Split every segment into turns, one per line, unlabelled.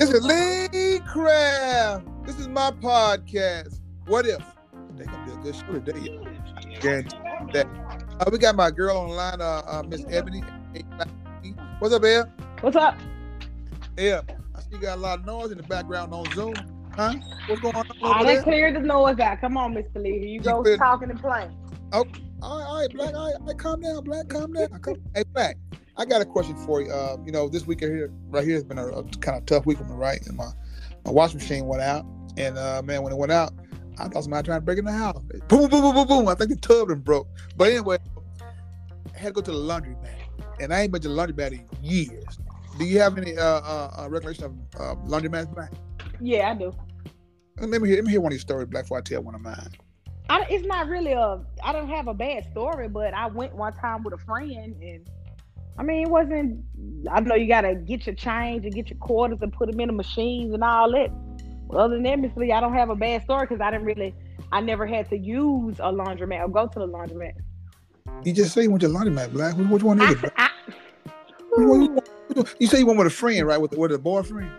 This is Lee Craft. This is my podcast. What if? They gonna be a good show today. Guarantee that. Uh, we got my girl online, uh, uh, Miss Ebony. What's up, Eb?
What's up?
Eb, I see you got a lot of noise in the background on Zoom. Huh? What's going on
I done
there?
cleared the noise out. Come on, Mr. Lee. Here you go
cleared-
talking and playing.
Oh, all right, all right, Black. All right, all right, calm down, Black. Calm down. Come, hey, Black. I got a question for you. Uh, you know, this week here, right here, has been a, a kind of tough week for me, right? And my my washing machine went out, and uh, man, when it went out, I thought somebody trying to break in the house. Boom, boom, boom, boom, boom. I think the tub done broke. But anyway, I had to go to the laundry mat, and I ain't been to the laundry mat in years. Do you have any uh, uh, uh recollection of uh, laundry mats, Black?
Yeah, I do.
Let me hear, let me hear one of your stories, Black, before I tell one of mine.
I, it's not really a. I don't have a bad story, but I went one time with a friend, and I mean, it wasn't. I know you gotta get your change and get your quarters and put them in the machines and all that. But other than that, Miss Lee, I don't have a bad story because I didn't really. I never had to use a laundromat or go to the laundromat.
You just say you went to the laundry mat, Black. Which one is it?
I,
you- which You say you went with a friend, right? With with a boyfriend.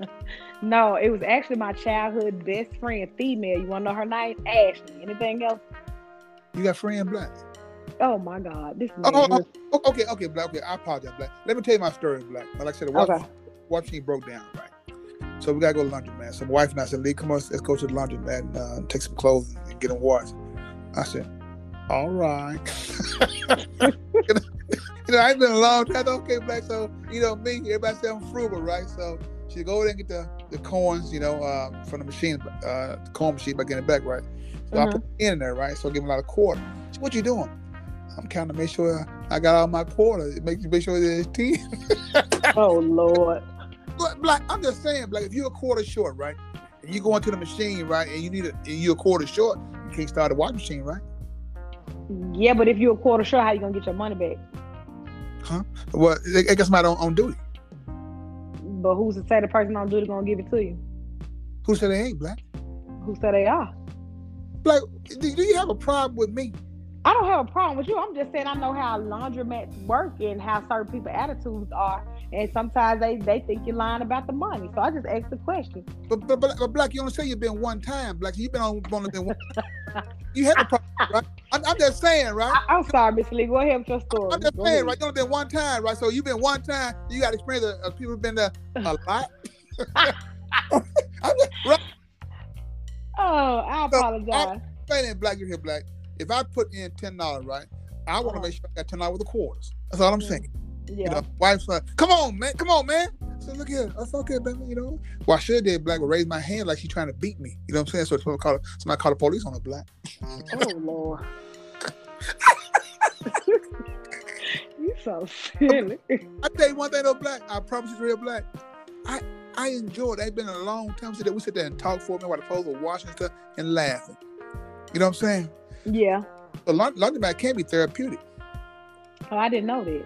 no, it was actually my childhood best friend, female. You wanna know her name? Ashley. Anything else?
You got friend Black.
Oh my God, this.
Oh, oh, oh, okay, okay, Black. Okay, I apologize, Black. Let me tell you my story, Black. Like I said, the
Okay.
machine broke down, right? So we gotta go to the laundromat. So my wife and I said, Lee, come on, let's go to the laundromat and uh, take some clothes and get them washed. I said, all right. you, know, you know, I've been a long time. Okay, Black. So you know me, everybody say I'm frugal, right? So she go over there and get the, the coins, you know, uh, from the machine, uh, the coin machine, by getting it back, right? So I
Mhm.
put it in there, right? So I give him a lot of quarter. She, what you doing? I'm counting to make sure I got all my quarters. It makes you make sure there's ten.
Oh Lord.
But Black, I'm just saying, Black, if you're a quarter short, right? And you go into the machine, right, and you need a and you're a quarter short, you can't start a washing machine, right?
Yeah, but if you're a quarter short, how you gonna get your money back? Huh?
Well, I guess somebody on, on duty.
But who's to say the person on duty gonna give it to you?
Who said they ain't Black?
Who said they are?
Black, do, do you have a problem with me?
I don't have a problem with you. I'm just saying I know how laundromats work and how certain people attitudes are, and sometimes they they think you're lying about the money. So I just asked the question.
But, but, but, but Black, you only say you've been one time, Black. You've been on only been one. you have a problem, right? I'm, I'm just saying, right?
I, I'm sorry, Miss Lee. Go ahead with your story.
I'm just
Go
saying,
ahead.
right? You only been one time, right? So you've been one time. You got experience of, of uh, people been there a lot. I'm just, right?
Oh, I
So,
apologize.
saying black, you're here, black. If I put in ten dollars, right, I want to
Uh-huh.
make sure I got ten dollars with the quarters. That's all I'm
Yeah.
saying.
yeah.
You know, wife's like, "Come on, man, come on, man." So look here, that's okay, baby. You know, well, I should did black would raise my hand like she's trying to beat me. You know what I'm saying? So somebody call, somebody call the police on the black.
Oh Lord. you so silly.
I tell you one thing though, black. I promise you, real black. I I enjoyed. It's been a long time since we sit there and talk for a minute while the clothes were washing and stuff and laughing. You know what I'm saying?
Yeah.
The laundry laundromat can be therapeutic.
Oh, I didn't know that.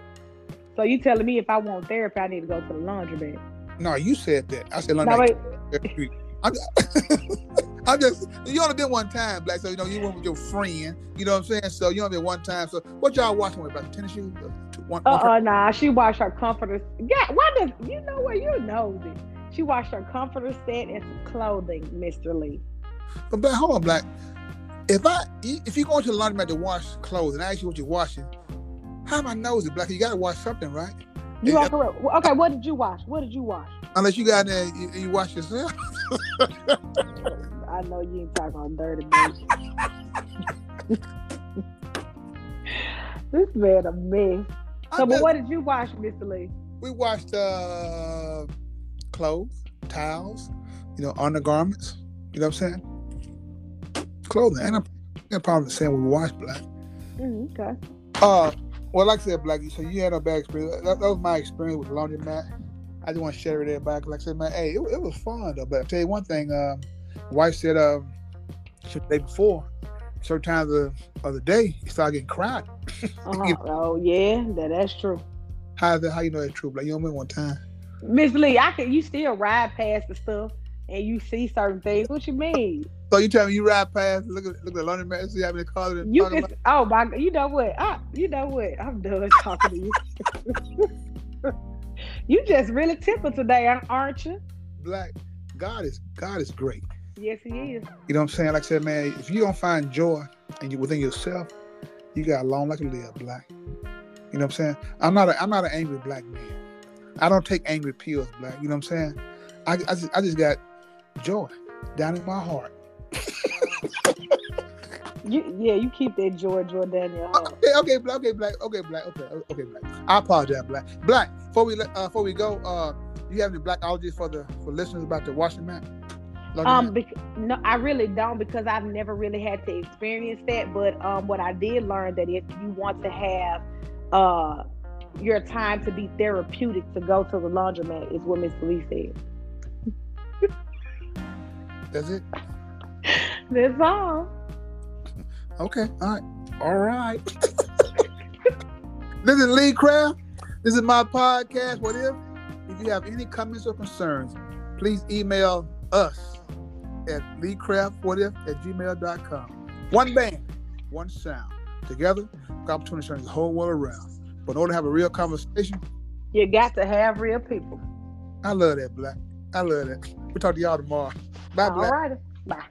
So you telling me if I want therapy, I need to go to the laundry laundromat?
No, you said that. I said
No,
laundromat.
wait.
therapeutic. I'm, I'm just you only been one time, black. So you know you went with your friend. You know what I'm saying? So you only been one time. So what y'all watching with? Like tennis shoes? Uh, One,
Uh
one pair?
uh nah. She washed her comforters. Yeah, why does you know where you nosy? She washed her comforter set and some clothing, Mr. Lee.
But black, hold on, black. If I if you go into the laundromat to wash clothes and I ask you what you're washing, how am I nosy, black? You got to wash something, right?
You
Yeah.
are correct. Okay, what did you wash? What did you wash?
Unless you got in there, you, you wash yourself.
I know you ain't talking on dirty bitch. this man a mess. So, but what did you wash, Mr. Lee?
we washed uh, clothes, towels, you know, undergarments. You know what I'm saying? Clothing. And I'm no problem saying we wash black.
Mm, okay.
Uh, well, like I said, Blackie, so you had a bad experience. That, that was my experience with laundromat. I just want to share it there back. Like I said, man, hey, it, it was fun though. But I'll tell you one thing, um, wife said, um, the day before, certain times of, of the day, it started getting crowded.
Uh-huh. oh yeah, that, that's true.
How is that? How you know that's true? Like you know me one time.
Miss Lee, I can you still ride past the stuff and you see certain things. What you mean?
So you tell me you ride past, look at look at the laundromat, see how many cars in
You can.
about?
Oh my! You know what? I, you know what? I'm done talking to you. you just really tickled today, aren't you?
black, God is God is great.
Yes, he is.
You know what I'm saying? Like I said, man, if you don't find joy and you within yourself, you got a long life to live, black. You know what I'm saying? I'm not a I'm not an angry black man. I don't take angry pills, black. You know what I'm saying? I, I, just, I just got joy down in my heart.
You, yeah, you keep that joy, joy down your heart.
Okay, okay, black, okay, black, okay, black, okay, okay, black. I apologize, black. Black. Before we let- uh, before we go, uh, you have any blackology for the for listeners about the washing mat?
Um,
mat?
bec- no, I really don't because I've never really had to experience that. But um, what I did learn that if you want to have uh your time to be therapeutic to go to the laundromat is what Miss Lee said.
That's it.
That's all.
Okay. All right. All right. this is Lee Craft. This is my podcast. What if? If you have any comments or concerns, please email us at leecraftwhatif at gmail.com. One band, one sound. Together, the opportunity turns the whole world around. But in order to have a real conversation,
You got to have real people.
I love that, Black. I love that. We'll talk to y'all tomorrow. Bye,
All
Black.
right. Bye.